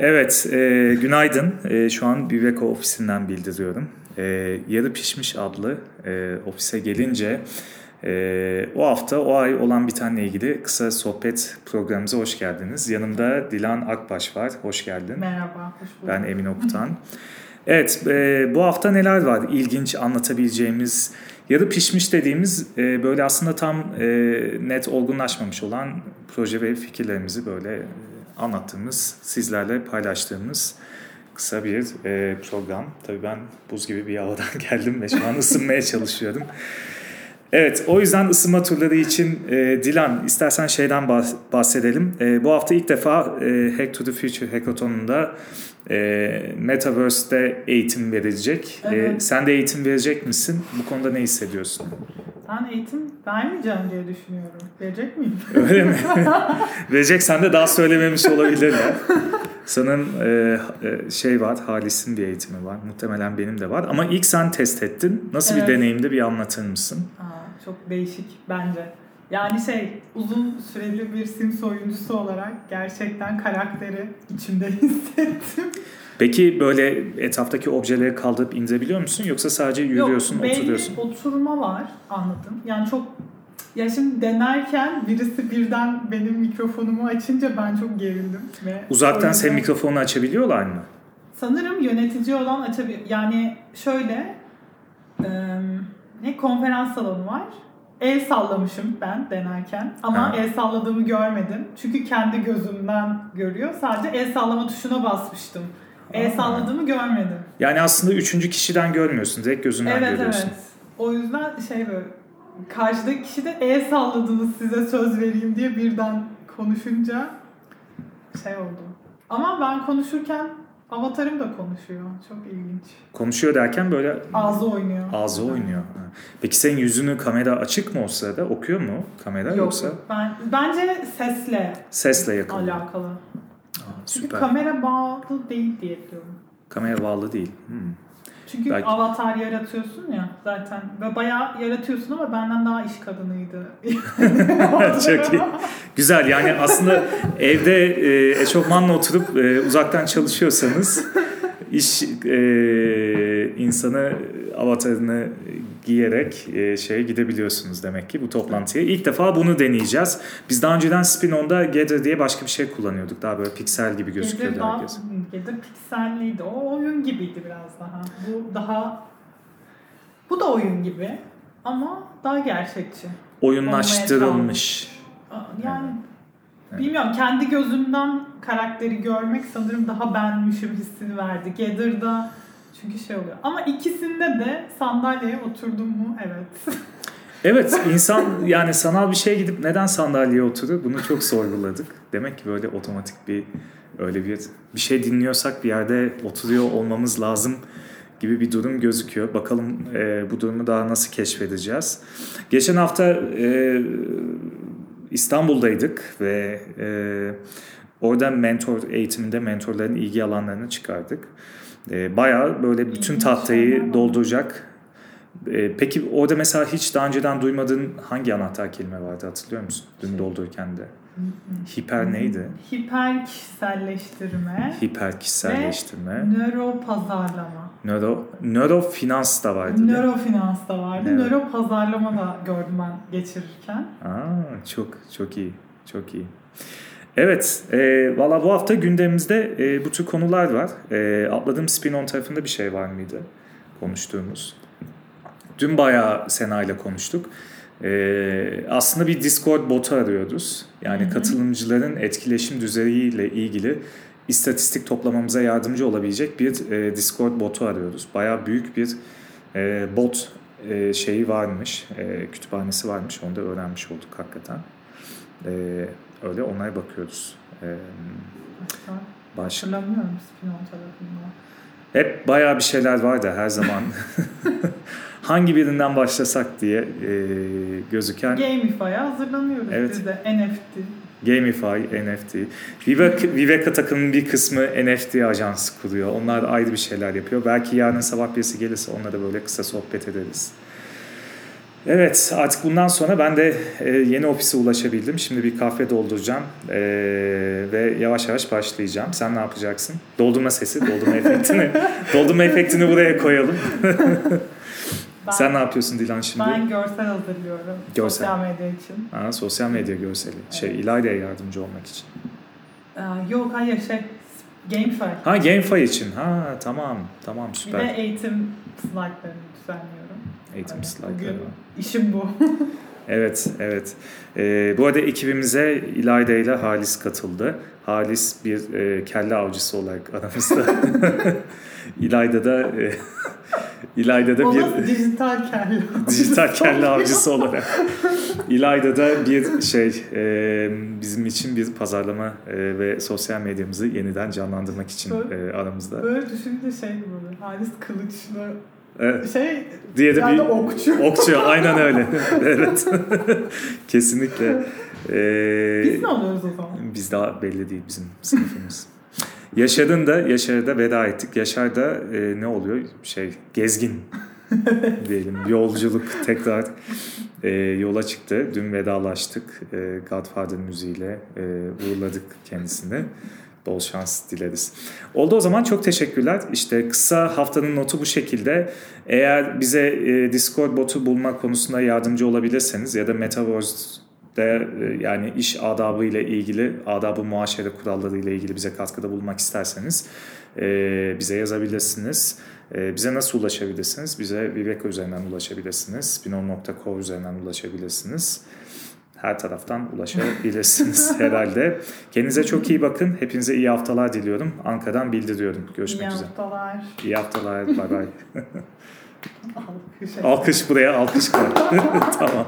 Evet, e, günaydın. E, şu an Biveko ofisinden bildiriyorum. E, Yarı Pişmiş adlı e, ofise gelince e, o hafta o ay olan bitenle ilgili kısa sohbet programımıza hoş geldiniz. Yanımda Dilan Akbaş var. Hoş geldin. Merhaba, hoş bulduk. Ben Emin Okutan. Evet, e, bu hafta neler var ilginç anlatabileceğimiz, yarı pişmiş dediğimiz e, böyle aslında tam e, net olgunlaşmamış olan proje ve fikirlerimizi böyle anlattığımız, sizlerle paylaştığımız kısa bir e, program. Tabii ben buz gibi bir havadan geldim ve şu an ısınmaya çalışıyorum. Evet, o yüzden ısınma turları için e, Dilan, istersen şeyden bahs- bahsedelim. E, bu hafta ilk defa e, Hack to the Future Hackathon'unda e, Metaverse'de eğitim verilecek. E, Evet. sen de eğitim verecek misin? Bu konuda ne hissediyorsun? Ben eğitim vermeyeceğim diye düşünüyorum. Verecek miyim? Öyle mi? Vereceksen de daha söylememiş olabilirler. Sanırım e, e, şey var, Halis'in bir eğitimi var. Muhtemelen benim de var. Ama ilk sen test ettin. Nasıl Evet. bir deneyimdi bir anlatır mısın? Aa, çok değişik bence. Yani şey, uzun süreli bir Sims oyuncusu olarak gerçekten karakteri içimde hissettim. Peki böyle etraftaki objeleri kaldırıp indirebiliyor musun? Yoksa sadece yürüyorsun, Yok, belli oturuyorsun? oturma var anladım. Yani çok ya şimdi denerken birisi birden benim mikrofonumu açınca ben çok gerildim. Ve Uzaktan yüzden- mikrofonu açabiliyorlar mı? Sanırım yönetici olan açabilir. Yani şöyle e, ne konferans salonu var. El sallamışım ben denerken ama Ha. el salladığımı görmedim. Çünkü kendi gözümden görüyor. Sadece el sallama tuşuna basmıştım. El salladığımı görmedim. Yani aslında üçüncü kişiden görmüyorsun. Direkt gözünden evet görüyorsun. evet. O yüzden şey böyle karşıdaki kişi de el salladınız size söz vereyim diye birden konuşunca şey oldu. Ama ben konuşurken avatarım da konuşuyor. Çok ilginç. Konuşuyor derken böyle Ağzı oynuyor. ağzı oynuyor. Ha. Peki senin yüzünü kamera açık mı o sırada? Okuyor mu kamera Yok. yoksa Ben, bence sesle sesle yakın? alakalı. Çünkü süper. kamera bağlı değil diye diyorum. Kamera bağlı değil. Hmm. Çünkü Belki- avatar yaratıyorsun ya zaten. Ve bayağı yaratıyorsun ama benden daha iş kadınıydı. Çok iyi. Güzel yani aslında evde e, eşofmanla oturup e, uzaktan çalışıyorsanız iş e, insanı avatarını giyerek e, şeye gidebiliyorsunuz demek ki bu toplantıya. İlk defa bunu deneyeceğiz. Biz daha önceden Spin-on'da Gather diye başka bir şey kullanıyorduk. Daha böyle piksel gibi gözüküyordu daha, herkes. Gedir pikselliydi. O oyun gibiydi biraz daha. Bu daha bu da oyun gibi ama daha gerçekçi. Oyunlaştırılmış. Yani Evet. bilmiyorum kendi gözümden karakteri görmek sanırım daha benmişim hissini verdi. Gather'da çünkü şey oluyor. Ama ikisinde de sandalyeye oturdum mu? Evet. Evet insan yani sanal bir şeye gidip neden sandalyeye oturur bunu çok sorguladık. Demek ki böyle otomatik bir öyle bir bir şey dinliyorsak bir yerde oturuyor olmamız lazım gibi bir durum gözüküyor. Bakalım e, bu durumu daha nasıl keşfedeceğiz. Geçen hafta e, İstanbul'daydık ve e, orada mentor eğitiminde mentorların ilgi alanlarını çıkardık. E, bayağı böyle bütün tahtayı dolduracak ee, Peki orada mesela hiç daha önceden duymadığın hangi anahtar kelime vardı hatırlıyor musun? Dün doldururken de. Hiper neydi? Hiper kişiselleştirme Hiper kişiselleştirme. nöro pazarlama. Nöro, nörofinans da vardı. değil mi? Nörofinans da vardı. Evet. Nöro pazarlama da gördüm ben geçirirken. Aa, çok çok iyi. Çok iyi. Evet, e, valla bu hafta gündemimizde e, bu tür konular var. E, atladığım spin-on tarafında bir şey var mıydı konuştuğumuz? Dün bayağı Sena ile konuştuk. E, aslında bir Discord botu arıyoruz. Yani Hı hı. katılımcıların etkileşim düzeyiyle ilgili istatistik toplamamıza yardımcı olabilecek bir e, Discord botu arıyoruz. Bayağı büyük bir e, bot e, şeyi varmış, e, kütüphanesi varmış. Onu da öğrenmiş olduk hakikaten. E, öyle onlara bakıyoruz. E, Hatta baş, hatırlamıyorum spin-on tarafında. hep bayağı bir şeyler vardı her zaman. Hangi birinden başlasak diye e, gözüken Gamify'a hazırlanıyoruz Evet. biz de. NFT. Gamify, NFT. Viveka, Viveka takımının bir kısmı NFT ajansı kuruyor. Onlar da ayrı bir şeyler yapıyor. Belki yarın sabah birisi gelirse onunla da böyle kısa sohbet ederiz. Evet artık bundan sonra ben de e, yeni ofise ulaşabildim. Şimdi bir kahve dolduracağım e, ve yavaş yavaş başlayacağım. Sen ne yapacaksın? Doldurma sesi, doldurma efektini. doldurma efektini buraya koyalım. Ben, Sen ne yapıyorsun Dilan şimdi? Ben görsel hazırlıyorum. Görsel. Sosyal medya için. Ha, sosyal medya görseli. Şey İlayda'ya yardımcı olmak için. Ee, yok hayır şey GameFi. Ha GameFi için. Ha tamam. Tamam Bir süper. de eğitim slaytlarını düzenliyorum. Eğitim slaytları. Bugün işim bu. Evet, evet. Ee, bu arada ekibimize İlayda ile Halis katıldı. Halis bir e, kelle avcısı olarak aramızda. İlayda da e, İlayda da bir dijital kelle? dijital kelle avcısı olarak. İlayda da bir şey e, bizim için bir pazarlama e, ve sosyal medyamızı yeniden canlandırmak için e, aramızda. Böyle düşününce şey gibi oluyor. Halis kılıçlı Evet, şey diye de yani bir okçu. okçu aynen öyle. evet. Kesinlikle. Ee, Biz ne oluyoruz o zaman? Biz daha belli değil bizim sınıfımız. Yaşar'ın da Yaşar'a da veda ettik. Yaşar da e, ne oluyor? Şey gezgin diyelim. Yolculuk tekrar e, yola çıktı. Dün vedalaştık. E, Godfather müziğiyle e, uğurladık kendisini. Bol şans dileriz. Oldu o zaman çok teşekkürler. İşte kısa haftanın notu bu şekilde. Eğer bize e, Discord botu bulma konusunda yardımcı olabilirseniz ya da Metaverse e, yani iş adabı ile ilgili, adabı muaşere kuralları ile ilgili bize katkıda bulunmak isterseniz e, bize yazabilirsiniz. Bize nasıl ulaşabilirsiniz? Bize Viveka üzerinden ulaşabilirsiniz. Spinon.co üzerinden ulaşabilirsiniz. Her taraftan ulaşabilirsiniz herhalde. Kendinize çok iyi bakın. Hepinize iyi haftalar diliyorum. Ankara'dan bildiriyorum. Görüşmek İyi üzere. haftalar. İyi haftalar. Bay bay. Alkış. Alkış buraya, alkış koy. tamam.